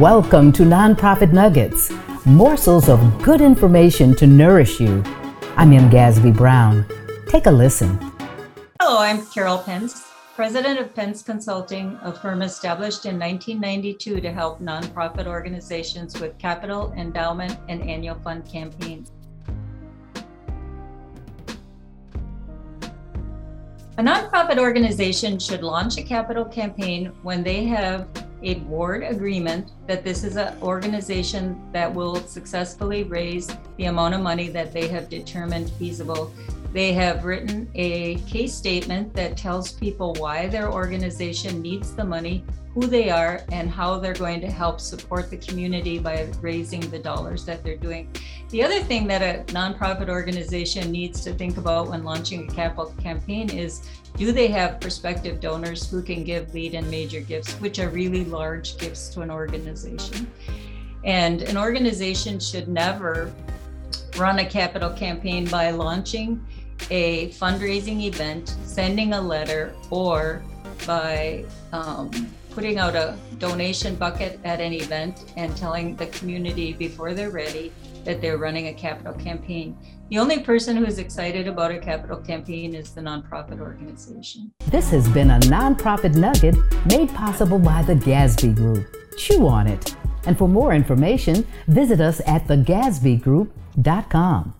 Welcome to Nonprofit Nuggets, morsels of good information to nourish you. I'm M. Gasby Brown. Take a listen. Hello, I'm Carol Pence, president of Pence Consulting, a firm established in 1992 to help nonprofit organizations with capital, endowment, and annual fund campaigns. A nonprofit organization should launch a capital campaign when they have a board agreement that this is an organization that will successfully raise the amount of money that they have determined feasible. They have written a case statement that tells people why their organization needs the money, who they are, and how they're going to help support the community by raising the dollars that they're doing. The other thing that a nonprofit organization needs to think about when launching a capital campaign is do they have prospective donors who can give lead and major gifts, which are really large gifts to an organization? And an organization should never run a capital campaign by launching a fundraising event, sending a letter, or by um, putting out a donation bucket at an event and telling the community before they're ready that they're running a capital campaign. The only person who is excited about a capital campaign is the nonprofit organization. This has been a nonprofit nugget made possible by the Gasby Group. Chew on it. And for more information, visit us at thegasbygroup.com.